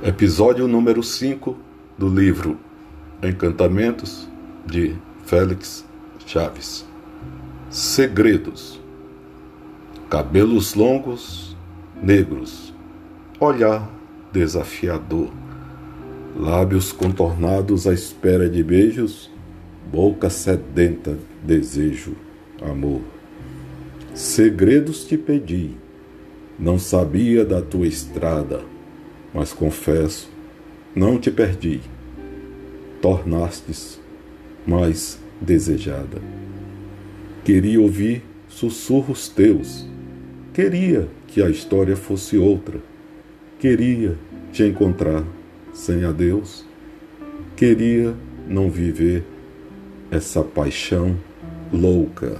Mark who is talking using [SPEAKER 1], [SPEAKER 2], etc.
[SPEAKER 1] Episódio número 5 do livro Encantamentos de Félix Chaves. Segredos. Cabelos longos, negros, olhar desafiador, lábios contornados à espera de beijos, boca sedenta, desejo, amor. Segredos te pedi, não sabia da tua estrada mas confesso, não te perdi. Tornastes mais desejada. Queria ouvir sussurros teus. Queria que a história fosse outra. Queria te encontrar sem adeus. Queria não viver essa paixão louca.